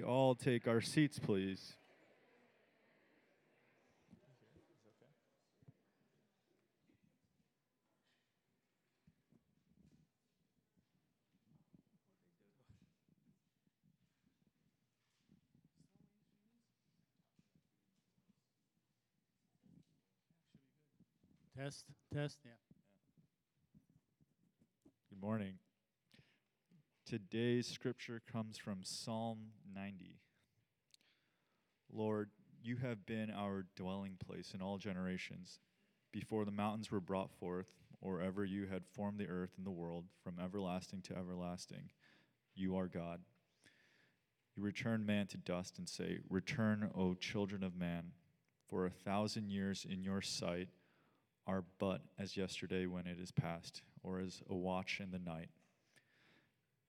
We all take our seats, please. Test, test, yeah. Good morning. Today's scripture comes from Psalm 90. Lord, you have been our dwelling place in all generations. Before the mountains were brought forth, or ever you had formed the earth and the world, from everlasting to everlasting, you are God. You return man to dust and say, Return, O children of man, for a thousand years in your sight are but as yesterday when it is past, or as a watch in the night.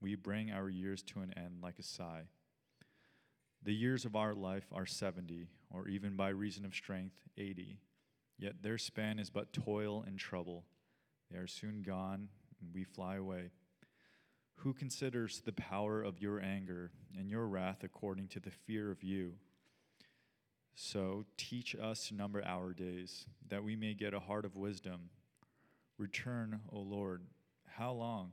We bring our years to an end like a sigh. The years of our life are 70, or even by reason of strength, 80. Yet their span is but toil and trouble. They are soon gone, and we fly away. Who considers the power of your anger and your wrath according to the fear of you? So teach us to number our days, that we may get a heart of wisdom. Return, O Lord. How long?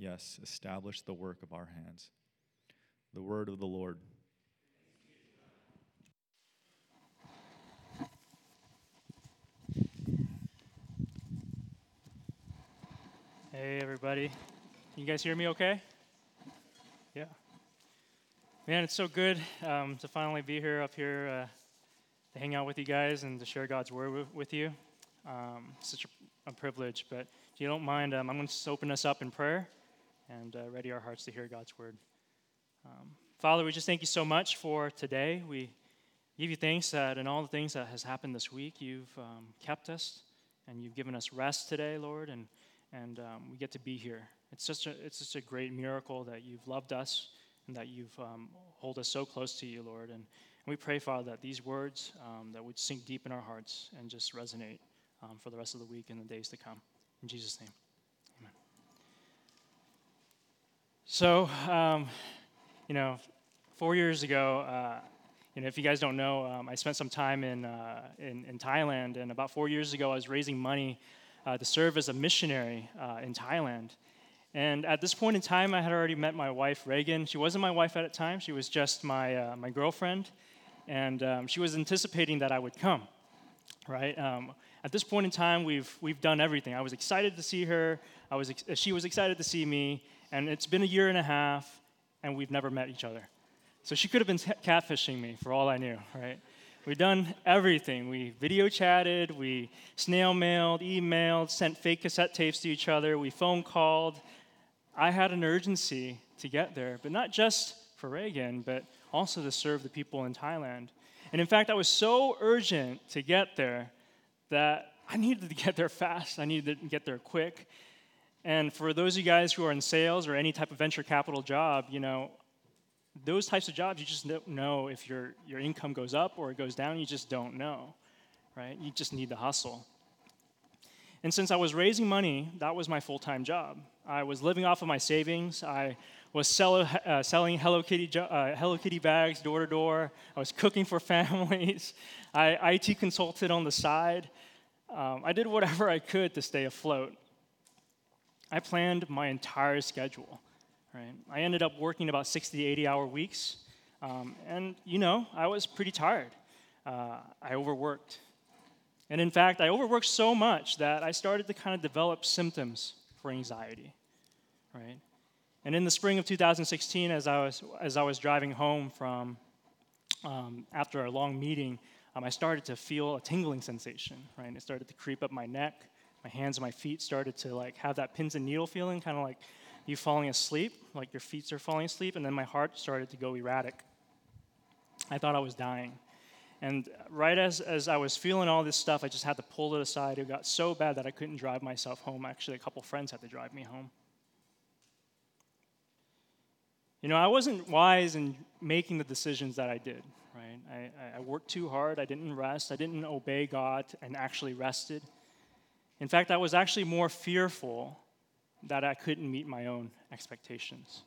Yes, establish the work of our hands. The word of the Lord. Hey, everybody. You guys hear me okay? Yeah. Man, it's so good um, to finally be here up here. Uh, to hang out with you guys and to share God's word with you. Um, such a, a, privilege. But if you don't mind, um, I'm going to just open us up in prayer and uh, ready our hearts to hear God's word. Um, Father, we just thank you so much for today. We give you thanks that in all the things that has happened this week, you've um, kept us and you've given us rest today, Lord, and, and um, we get to be here. It's just, a, it's such a great miracle that you've loved us and that you've um, hold us so close to you, Lord. And we pray, Father, that these words um, that would sink deep in our hearts and just resonate um, for the rest of the week and the days to come. In Jesus' name, So, um, you know, four years ago, uh, you know, if you guys don't know, um, I spent some time in, uh, in, in, Thailand, and about four years ago, I was raising money uh, to serve as a missionary uh, in Thailand. And at this point in time, I had already met my wife, Reagan. She wasn't my wife at the time, she was just my, uh, my girlfriend and um, she was anticipating that I would come. Right. Um, at this point in time, we've we've done everything. I was excited to see her. I was ex- she was excited to see me, and it's been a year and a half, and we've never met each other. So she could have been catfishing me for all I knew. Right. We've done everything. We video chatted, we snail mailed, emailed, sent fake cassette tapes to each other, we phone called. I had an urgency to get there, but not just for Reagan, but also to serve the people in Thailand. And in fact, I was so urgent to get there that I needed to get there fast. I needed to get there quick. And for those of you guys who are in sales or any type of venture capital job, you know, those types of jobs, you just don't know if your, your income goes up or it goes down. You just don't know, right? You just need to hustle. And since I was raising money, that was my full time job. I was living off of my savings. I was sell, uh, selling Hello Kitty, uh, Hello Kitty bags door to door. I was cooking for families. I IT consulted on the side. Um, I did whatever I could to stay afloat. I planned my entire schedule. Right? I ended up working about 60 to 80 hour weeks. Um, and, you know, I was pretty tired. Uh, I overworked. And in fact, I overworked so much that I started to kind of develop symptoms for anxiety, right? And in the spring of 2016, as I was, as I was driving home from um, after a long meeting, um, I started to feel a tingling sensation, right? It started to creep up my neck. My hands and my feet started to like have that pins and needle feeling, kind of like you falling asleep, like your feet are falling asleep, and then my heart started to go erratic. I thought I was dying. And right as, as I was feeling all this stuff, I just had to pull it aside. It got so bad that I couldn't drive myself home. Actually, a couple friends had to drive me home. You know, I wasn't wise in making the decisions that I did, right? I, I worked too hard. I didn't rest. I didn't obey God and actually rested. In fact, I was actually more fearful that I couldn't meet my own expectations.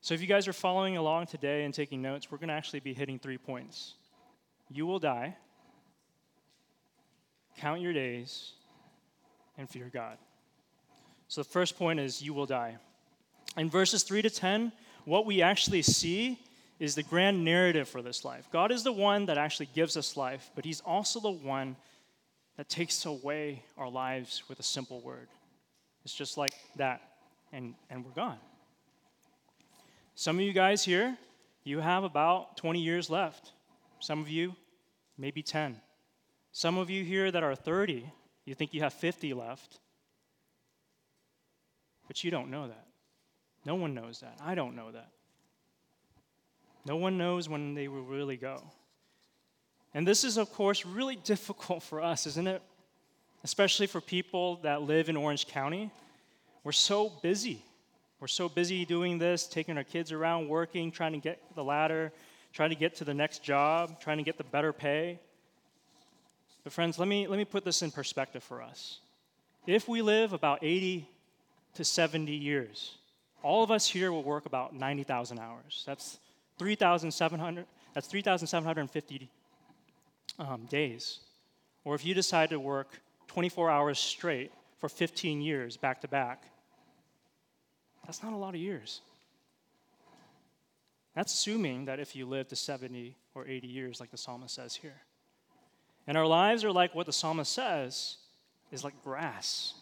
So, if you guys are following along today and taking notes, we're going to actually be hitting three points. You will die, count your days, and fear God. So, the first point is you will die. In verses 3 to 10, what we actually see is the grand narrative for this life. God is the one that actually gives us life, but He's also the one that takes away our lives with a simple word. It's just like that, and, and we're gone. Some of you guys here, you have about 20 years left. Some of you, maybe 10. Some of you here that are 30, you think you have 50 left. But you don't know that. No one knows that. I don't know that. No one knows when they will really go. And this is, of course, really difficult for us, isn't it? Especially for people that live in Orange County. We're so busy. We're so busy doing this, taking our kids around, working, trying to get the ladder, trying to get to the next job, trying to get the better pay. But, friends, let me, let me put this in perspective for us. If we live about 80 to 70 years, all of us here will work about 90,000 hours. That's 3,700. That's 3,750 um, days. Or if you decide to work 24 hours straight for 15 years back to back, that's not a lot of years. That's assuming that if you live to 70 or 80 years, like the psalmist says here. And our lives are like what the psalmist says is like grass,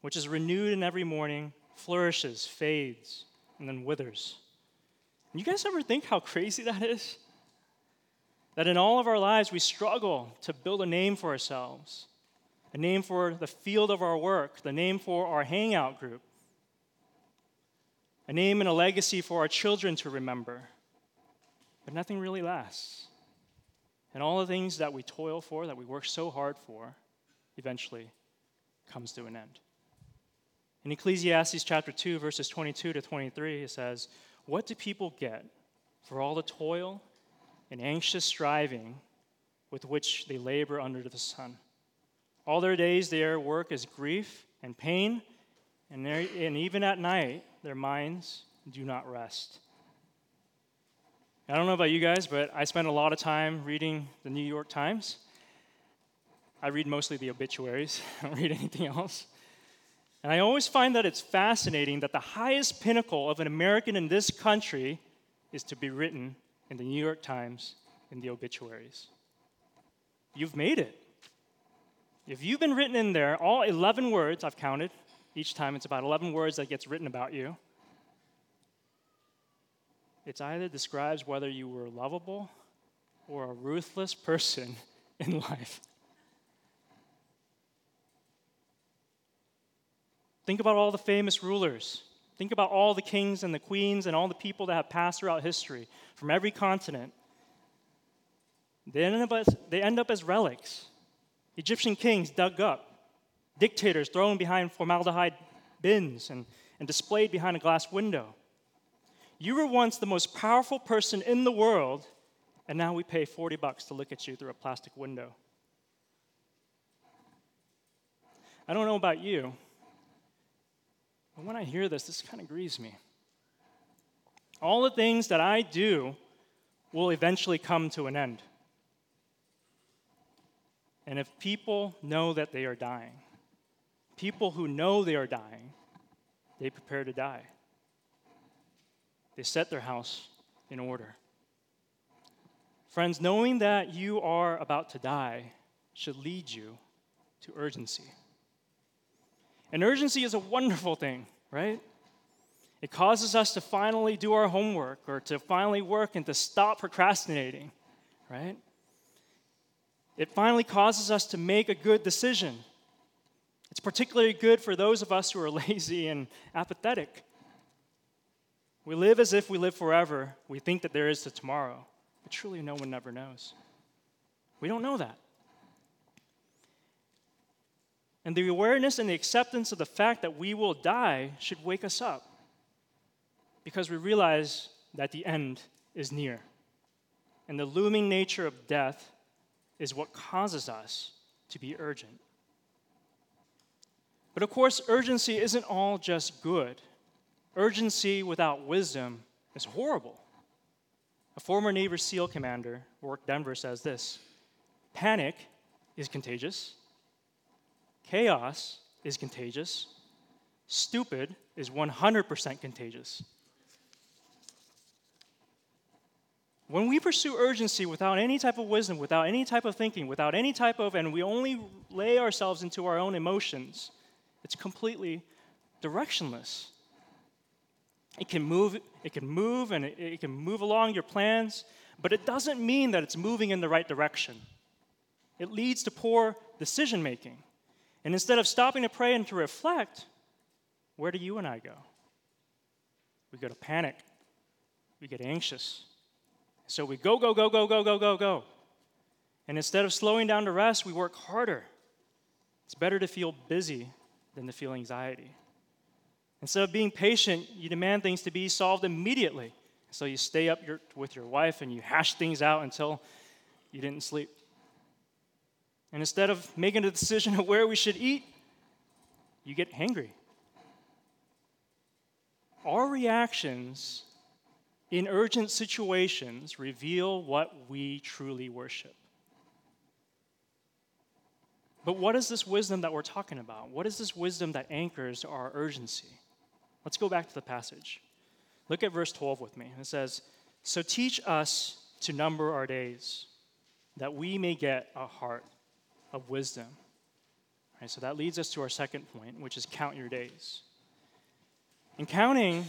which is renewed in every morning, flourishes, fades, and then withers. You guys ever think how crazy that is? That in all of our lives we struggle to build a name for ourselves, a name for the field of our work, the name for our hangout group, a name and a legacy for our children to remember. But nothing really lasts. And all the things that we toil for, that we work so hard for, eventually comes to an end. In Ecclesiastes chapter 2, verses 22 to 23, it says, What do people get for all the toil and anxious striving with which they labor under the sun? All their days their work is grief and pain, and, and even at night their minds do not rest. I don't know about you guys, but I spend a lot of time reading the New York Times. I read mostly the obituaries, I don't read anything else. And I always find that it's fascinating that the highest pinnacle of an American in this country is to be written in the New York Times in the obituaries. You've made it. If you've been written in there, all 11 words, I've counted, each time it's about 11 words that gets written about you. It either describes whether you were lovable or a ruthless person in life. Think about all the famous rulers. Think about all the kings and the queens and all the people that have passed throughout history from every continent. They end up as, they end up as relics. Egyptian kings dug up, dictators thrown behind formaldehyde bins and, and displayed behind a glass window. You were once the most powerful person in the world, and now we pay 40 bucks to look at you through a plastic window. I don't know about you, but when I hear this, this kind of grieves me. All the things that I do will eventually come to an end. And if people know that they are dying, people who know they are dying, they prepare to die. They set their house, in order. Friends, knowing that you are about to die should lead you to urgency. And urgency is a wonderful thing, right? It causes us to finally do our homework or to finally work and to stop procrastinating, right? It finally causes us to make a good decision. It's particularly good for those of us who are lazy and apathetic. We live as if we live forever. We think that there is a tomorrow, but truly no one ever knows. We don't know that. And the awareness and the acceptance of the fact that we will die should wake us up because we realize that the end is near. And the looming nature of death is what causes us to be urgent. But of course, urgency isn't all just good. Urgency without wisdom is horrible. A former Navy SEAL commander, Rorke Denver, says this Panic is contagious, chaos is contagious, stupid is 100% contagious. When we pursue urgency without any type of wisdom, without any type of thinking, without any type of, and we only lay ourselves into our own emotions, it's completely directionless. It can move, it can move and it, it can move along your plans, but it doesn't mean that it's moving in the right direction. It leads to poor decision making. And instead of stopping to pray and to reflect, where do you and I go? We go to panic. We get anxious. So we go, go, go, go, go, go, go, go. And instead of slowing down to rest, we work harder. It's better to feel busy than to feel anxiety. Instead of being patient, you demand things to be solved immediately. So you stay up your, with your wife and you hash things out until you didn't sleep. And instead of making a decision of where we should eat, you get hangry. Our reactions in urgent situations reveal what we truly worship. But what is this wisdom that we're talking about? What is this wisdom that anchors our urgency? Let's go back to the passage. Look at verse 12 with me. It says, So teach us to number our days, that we may get a heart of wisdom. Right, so that leads us to our second point, which is count your days. And counting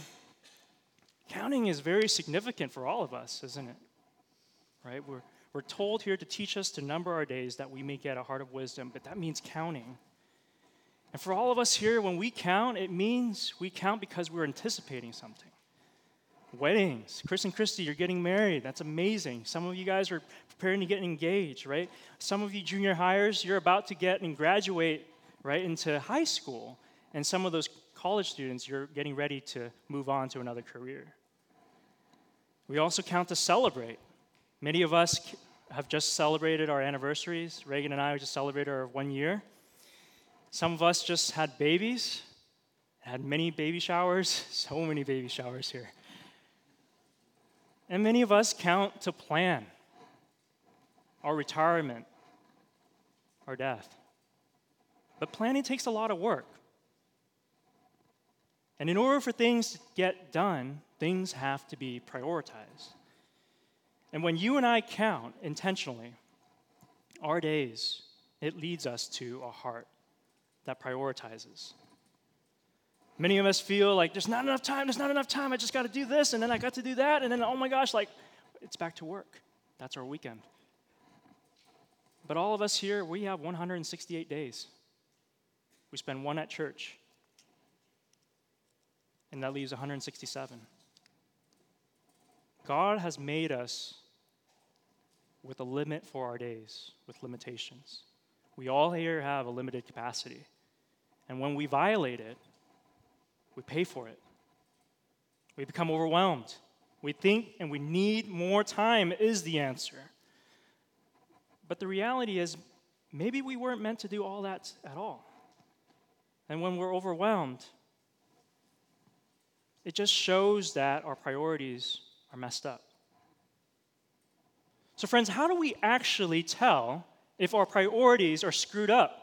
Counting is very significant for all of us, isn't it? Right? We're, we're told here to teach us to number our days that we may get a heart of wisdom, but that means counting. And for all of us here, when we count, it means we count because we're anticipating something. Weddings. Chris and Christy, you're getting married. That's amazing. Some of you guys are preparing to get engaged, right? Some of you junior hires, you're about to get and graduate, right, into high school. And some of those college students, you're getting ready to move on to another career. We also count to celebrate. Many of us have just celebrated our anniversaries. Reagan and I just celebrated our one year. Some of us just had babies, had many baby showers, so many baby showers here. And many of us count to plan our retirement, our death. But planning takes a lot of work. And in order for things to get done, things have to be prioritized. And when you and I count intentionally our days, it leads us to a heart that prioritizes. Many of us feel like there's not enough time, there's not enough time, I just got to do this, and then I got to do that, and then oh my gosh, like it's back to work. That's our weekend. But all of us here, we have 168 days. We spend one at church, and that leaves 167. God has made us with a limit for our days, with limitations. We all here have a limited capacity. And when we violate it, we pay for it. We become overwhelmed. We think and we need more time, is the answer. But the reality is, maybe we weren't meant to do all that at all. And when we're overwhelmed, it just shows that our priorities are messed up. So, friends, how do we actually tell if our priorities are screwed up?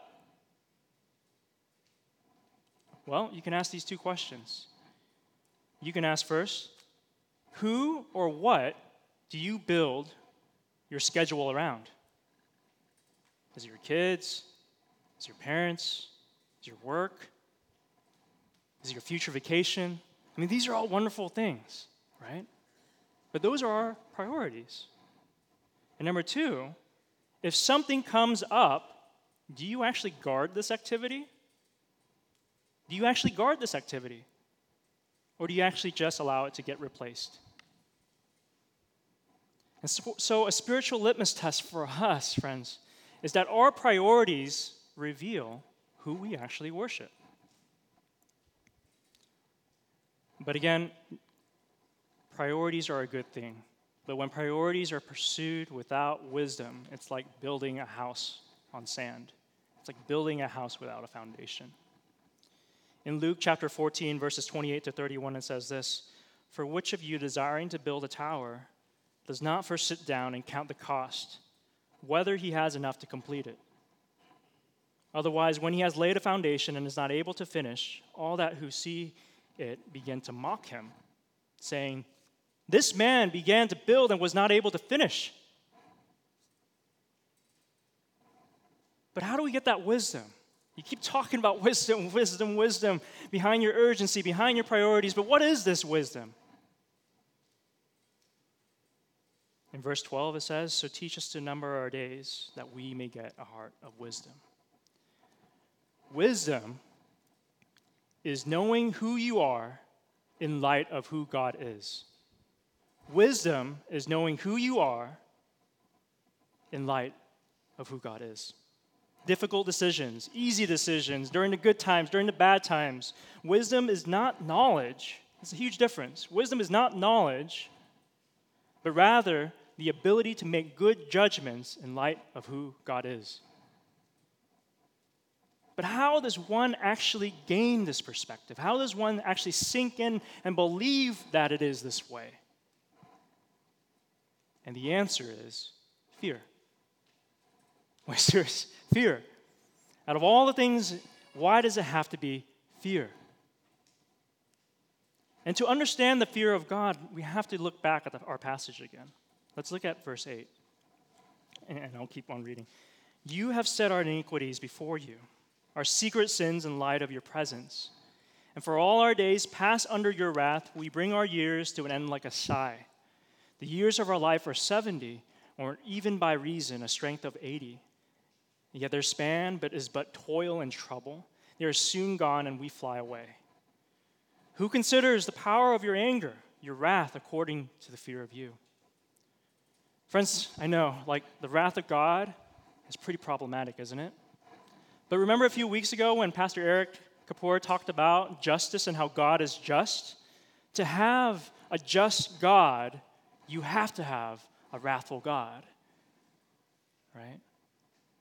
Well, you can ask these two questions. You can ask first, Who or what do you build your schedule around? Is it your kids? Is it your parents? Is it your work? Is it your future vacation? I mean, these are all wonderful things, right? But those are our priorities. And number two, if something comes up, do you actually guard this activity? Do you actually guard this activity? Or do you actually just allow it to get replaced? And so, so, a spiritual litmus test for us, friends, is that our priorities reveal who we actually worship. But again, priorities are a good thing. But when priorities are pursued without wisdom, it's like building a house on sand. It's like building a house without a foundation. In Luke chapter 14, verses 28 to 31, it says this For which of you desiring to build a tower does not first sit down and count the cost, whether he has enough to complete it? Otherwise, when he has laid a foundation and is not able to finish, all that who see it begin to mock him, saying, This man began to build and was not able to finish. But how do we get that wisdom? You keep talking about wisdom, wisdom, wisdom behind your urgency, behind your priorities, but what is this wisdom? In verse 12, it says, So teach us to number our days that we may get a heart of wisdom. Wisdom is knowing who you are in light of who God is. Wisdom is knowing who you are in light of who God is. Difficult decisions, easy decisions, during the good times, during the bad times. Wisdom is not knowledge. It's a huge difference. Wisdom is not knowledge, but rather the ability to make good judgments in light of who God is. But how does one actually gain this perspective? How does one actually sink in and believe that it is this way? And the answer is fear. Wait, serious? Fear. Out of all the things, why does it have to be fear? And to understand the fear of God, we have to look back at the, our passage again. Let's look at verse 8. And I'll keep on reading. You have set our iniquities before you our secret sins in light of your presence. And for all our days pass under your wrath, we bring our years to an end like a sigh. The years of our life are 70, or even by reason, a strength of 80. Yet their span but is but toil and trouble. They are soon gone, and we fly away. Who considers the power of your anger, your wrath, according to the fear of you? Friends, I know, like the wrath of God is pretty problematic, isn't it? But remember a few weeks ago when Pastor Eric Kapoor talked about justice and how God is just? To have a just God, you have to have a wrathful God. Right?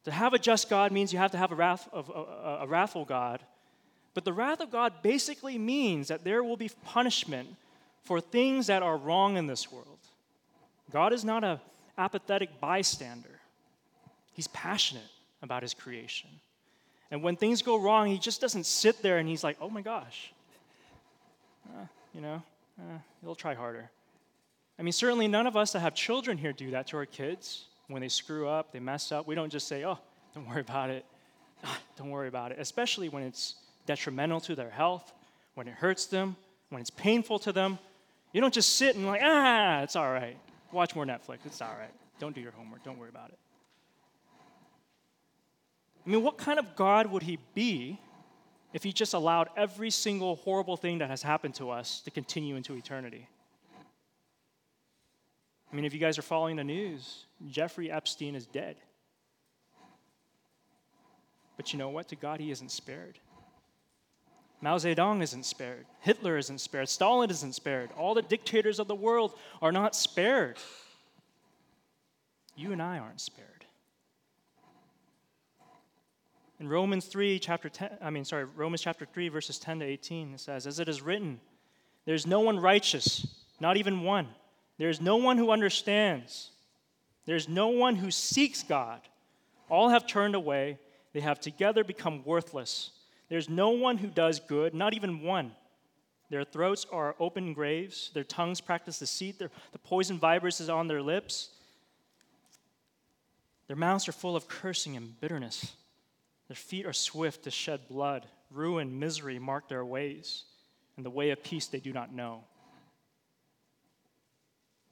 To have a just God means you have to have a, wrath of, a, a wrathful God. But the wrath of God basically means that there will be punishment for things that are wrong in this world. God is not an apathetic bystander, He's passionate about His creation. And when things go wrong, he just doesn't sit there and he's like, oh my gosh, uh, you know, uh, he'll try harder. I mean, certainly none of us that have children here do that to our kids. When they screw up, they mess up, we don't just say, oh, don't worry about it. Don't worry about it, especially when it's detrimental to their health, when it hurts them, when it's painful to them. You don't just sit and like, ah, it's all right. Watch more Netflix. It's all right. Don't do your homework. Don't worry about it. I mean, what kind of God would he be if he just allowed every single horrible thing that has happened to us to continue into eternity? I mean, if you guys are following the news, Jeffrey Epstein is dead. But you know what? To God, he isn't spared. Mao Zedong isn't spared. Hitler isn't spared. Stalin isn't spared. All the dictators of the world are not spared. You and I aren't spared. In Romans 3, chapter 10, I mean, sorry, Romans chapter 3, verses 10 to 18, it says, As it is written, there's no one righteous, not even one. There's no one who understands. There's no one who seeks God. All have turned away. They have together become worthless. There's no one who does good, not even one. Their throats are open graves. Their tongues practice deceit. Their, the poison vipers is on their lips. Their mouths are full of cursing and bitterness. Their feet are swift to shed blood. Ruin, misery mark their ways, and the way of peace they do not know.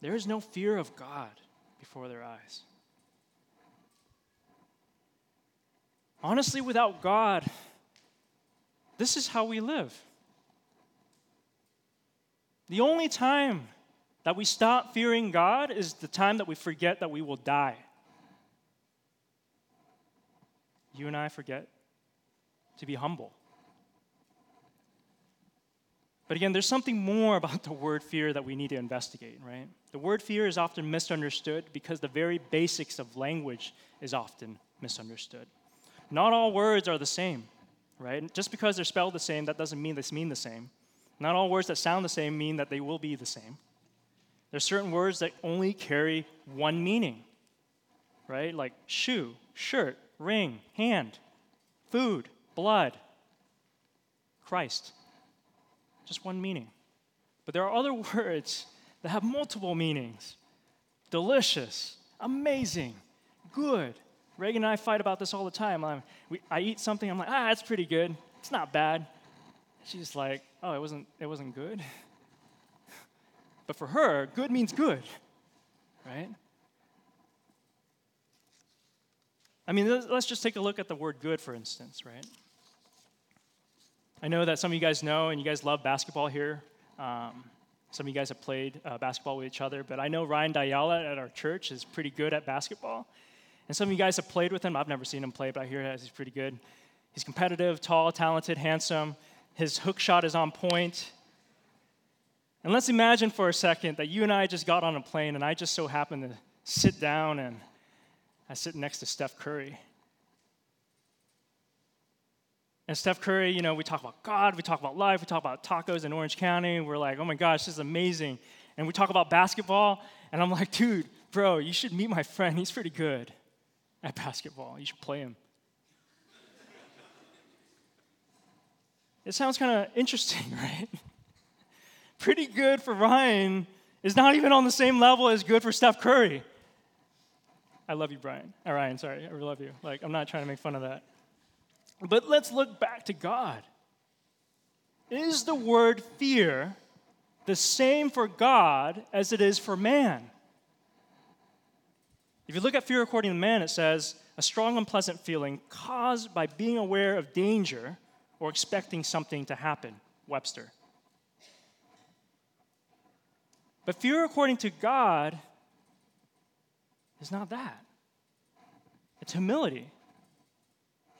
There is no fear of God before their eyes. Honestly, without God, this is how we live. The only time that we stop fearing God is the time that we forget that we will die. You and I forget to be humble. But again, there's something more about the word fear that we need to investigate, right? The word fear is often misunderstood because the very basics of language is often misunderstood. Not all words are the same, right? Just because they're spelled the same, that doesn't mean they mean the same. Not all words that sound the same mean that they will be the same. There's certain words that only carry one meaning, right? Like shoe, shirt, ring, hand, food, blood, Christ. Just one meaning. But there are other words that have multiple meanings delicious, amazing, good. Reagan and I fight about this all the time. I'm, we, I eat something, I'm like, ah, that's pretty good. It's not bad. She's like, oh, it wasn't, it wasn't good. but for her, good means good, right? I mean, let's just take a look at the word good, for instance, right? I know that some of you guys know and you guys love basketball here. Um, some of you guys have played uh, basketball with each other, but I know Ryan Diala at our church is pretty good at basketball. And some of you guys have played with him. I've never seen him play, but I hear he's pretty good. He's competitive, tall, talented, handsome. His hook shot is on point. And let's imagine for a second that you and I just got on a plane and I just so happened to sit down and I sit next to Steph Curry. And Steph Curry, you know, we talk about God, we talk about life, we talk about tacos in Orange County. We're like, oh my gosh, this is amazing. And we talk about basketball, and I'm like, dude, bro, you should meet my friend. He's pretty good at basketball. You should play him. it sounds kind of interesting, right? pretty good for Ryan is not even on the same level as good for Steph Curry. I love you, Brian. Or uh, Ryan, sorry. I love you. Like, I'm not trying to make fun of that. But let's look back to God. Is the word fear the same for God as it is for man? If you look at fear according to man, it says a strong, unpleasant feeling caused by being aware of danger or expecting something to happen. Webster. But fear according to God is not that. It's humility.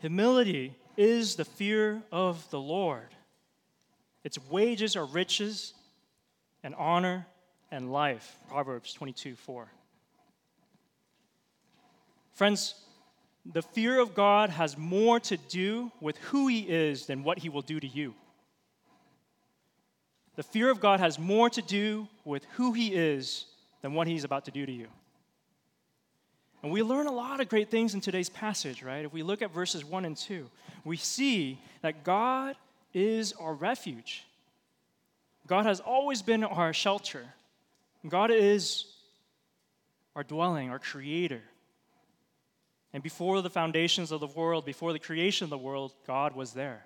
Humility is the fear of the Lord. Its wages are riches and honor and life. Proverbs 22 4. Friends, the fear of God has more to do with who He is than what He will do to you. The fear of God has more to do with who He is than what He's about to do to you. And we learn a lot of great things in today's passage, right? If we look at verses 1 and 2, we see that God is our refuge. God has always been our shelter. God is our dwelling, our creator. And before the foundations of the world, before the creation of the world, God was there.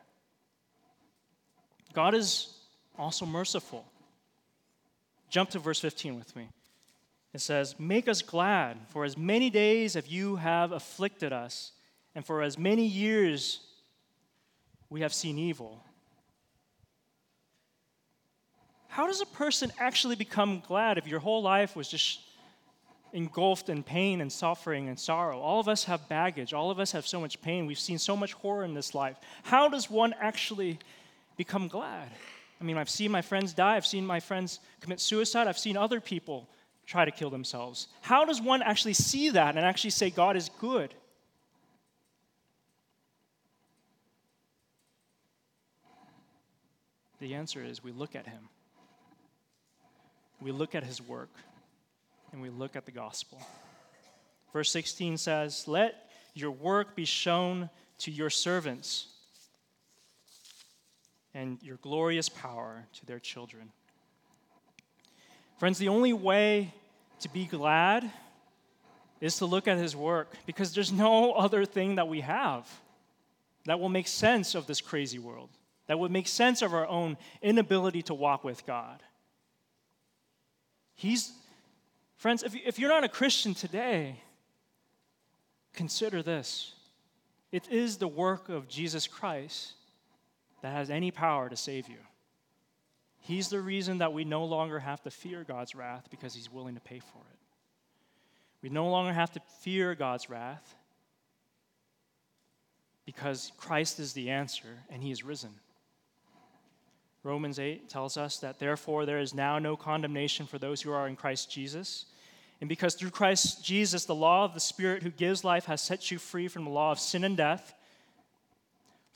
God is also merciful. Jump to verse 15 with me. It says, Make us glad, for as many days as you have afflicted us, and for as many years we have seen evil. How does a person actually become glad if your whole life was just engulfed in pain and suffering and sorrow? All of us have baggage. All of us have so much pain. We've seen so much horror in this life. How does one actually become glad? I mean, I've seen my friends die. I've seen my friends commit suicide. I've seen other people try to kill themselves? How does one actually see that and actually say God is good? The answer is we look at him. We look at his work and we look at the gospel. Verse 16 says, Let your work be shown to your servants. and your glorious power to their children. Friends, the only way to be glad is to look at his work because there's no other thing that we have that will make sense of this crazy world, that would make sense of our own inability to walk with God. He's, friends, if, if you're not a Christian today, consider this. It is the work of Jesus Christ that has any power to save you. He's the reason that we no longer have to fear God's wrath because He's willing to pay for it. We no longer have to fear God's wrath because Christ is the answer and He is risen. Romans 8 tells us that therefore there is now no condemnation for those who are in Christ Jesus. And because through Christ Jesus, the law of the Spirit who gives life has set you free from the law of sin and death.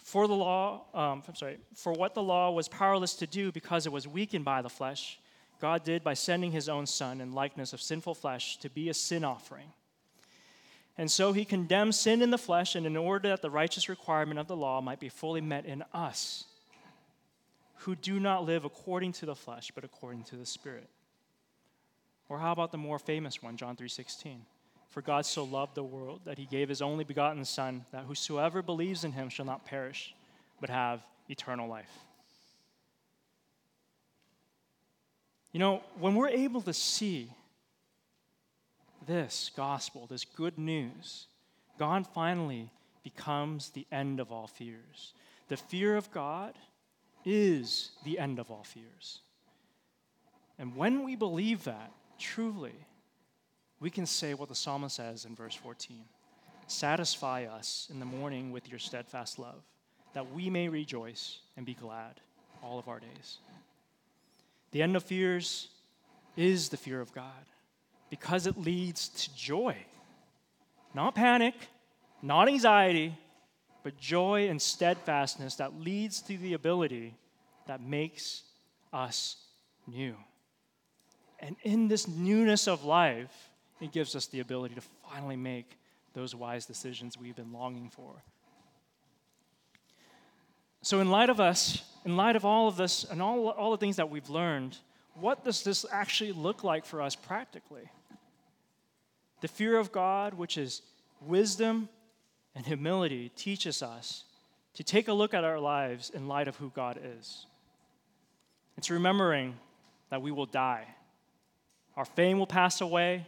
For the law, um, I'm sorry, for what the law was powerless to do because it was weakened by the flesh, God did by sending his own Son in likeness of sinful flesh to be a sin offering. And so he condemned sin in the flesh, and in order that the righteous requirement of the law might be fully met in us, who do not live according to the flesh, but according to the Spirit. Or how about the more famous one, John 3:16? For God so loved the world that he gave his only begotten Son, that whosoever believes in him shall not perish, but have eternal life. You know, when we're able to see this gospel, this good news, God finally becomes the end of all fears. The fear of God is the end of all fears. And when we believe that, truly, we can say what the psalmist says in verse 14 Satisfy us in the morning with your steadfast love, that we may rejoice and be glad all of our days. The end of fears is the fear of God because it leads to joy. Not panic, not anxiety, but joy and steadfastness that leads to the ability that makes us new. And in this newness of life, it gives us the ability to finally make those wise decisions we've been longing for. So, in light of us, in light of all of this and all, all the things that we've learned, what does this actually look like for us practically? The fear of God, which is wisdom and humility, teaches us to take a look at our lives in light of who God is. It's remembering that we will die. Our fame will pass away.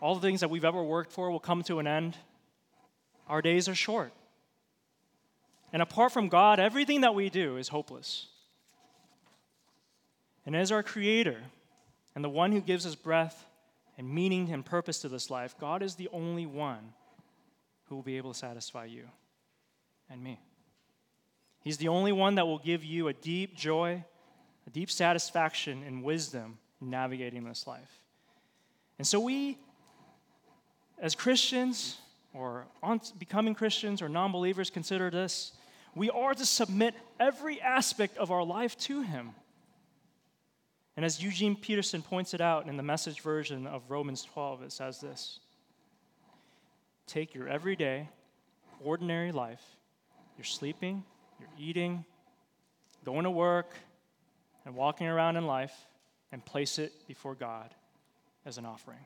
All the things that we've ever worked for will come to an end. Our days are short. And apart from God, everything that we do is hopeless. And as our Creator and the one who gives us breath and meaning and purpose to this life, God is the only one who will be able to satisfy you and me. He's the only one that will give you a deep joy, a deep satisfaction and wisdom in navigating this life. And so we, as Christians, or becoming Christians or non believers, consider this. We are to submit every aspect of our life to Him. And as Eugene Peterson points it out in the message version of Romans 12, it says this Take your everyday, ordinary life, you're sleeping, you're eating, going to work, and walking around in life, and place it before God as an offering.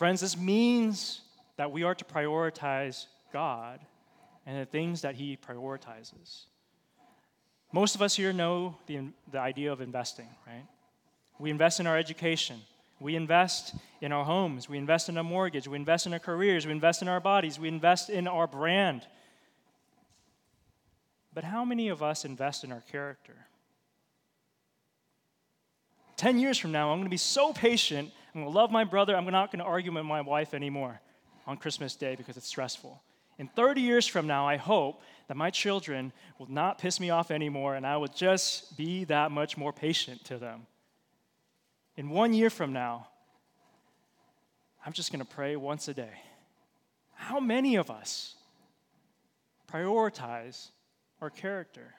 Friends, this means that we are to prioritize God and the things that He prioritizes. Most of us here know the, the idea of investing, right? We invest in our education. We invest in our homes. We invest in a mortgage. We invest in our careers. We invest in our bodies. We invest in our brand. But how many of us invest in our character? 10 years from now, I'm going to be so patient. I'm going to love my brother. I'm not going to argue with my wife anymore on Christmas Day because it's stressful. In 30 years from now, I hope that my children will not piss me off anymore and I will just be that much more patient to them. In one year from now, I'm just going to pray once a day. How many of us prioritize our character?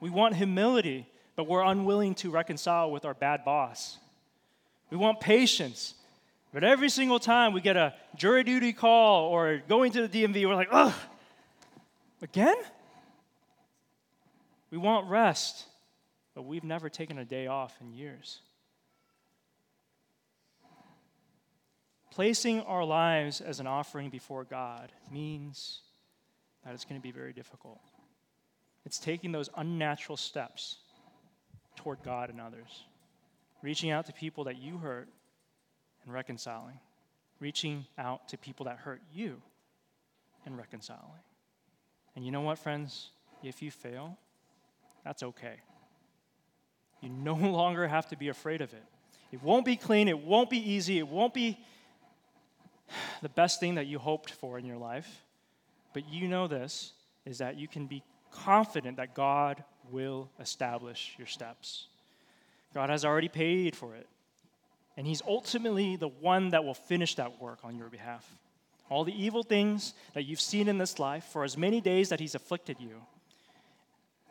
We want humility, but we're unwilling to reconcile with our bad boss. We want patience, but every single time we get a jury duty call or going to the DMV, we're like, ugh, again? We want rest, but we've never taken a day off in years. Placing our lives as an offering before God means that it's going to be very difficult. It's taking those unnatural steps toward God and others, reaching out to people that you hurt and reconciling, reaching out to people that hurt you and reconciling. And you know what, friends? If you fail, that's okay. You no longer have to be afraid of it. It won't be clean, it won't be easy, it won't be the best thing that you hoped for in your life. But you know this is that you can be confident that God will establish your steps. God has already paid for it. And He's ultimately the one that will finish that work on your behalf. All the evil things that you've seen in this life, for as many days that He's afflicted you,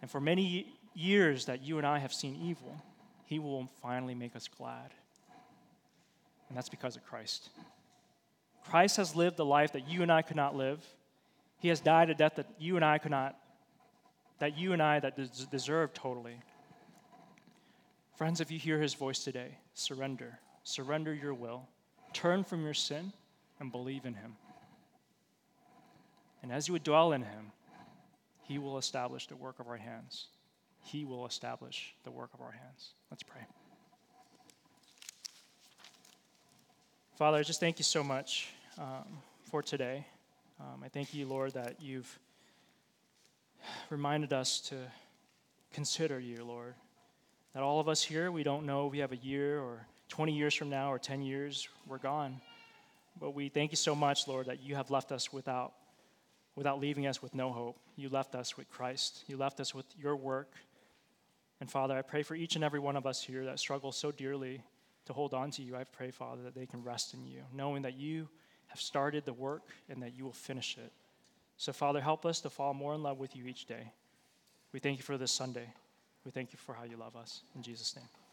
and for many years that you and I have seen evil, He will finally make us glad. And that's because of Christ. Christ has lived the life that you and I could not live. He has died a death that you and I could not, that you and I that des- deserve totally. Friends, if you hear his voice today, surrender. Surrender your will. Turn from your sin and believe in him. And as you would dwell in him, he will establish the work of our hands. He will establish the work of our hands. Let's pray. Father, I just thank you so much um, for today. Um, I thank you, Lord, that you've reminded us to consider you, Lord. That all of us here, we don't know if we have a year or 20 years from now or 10 years, we're gone. But we thank you so much, Lord, that you have left us without, without leaving us with no hope. You left us with Christ. You left us with your work. And Father, I pray for each and every one of us here that struggle so dearly to hold on to you. I pray, Father, that they can rest in you, knowing that you have started the work and that you will finish it. So, Father, help us to fall more in love with you each day. We thank you for this Sunday. We thank you for how you love us. In Jesus' name.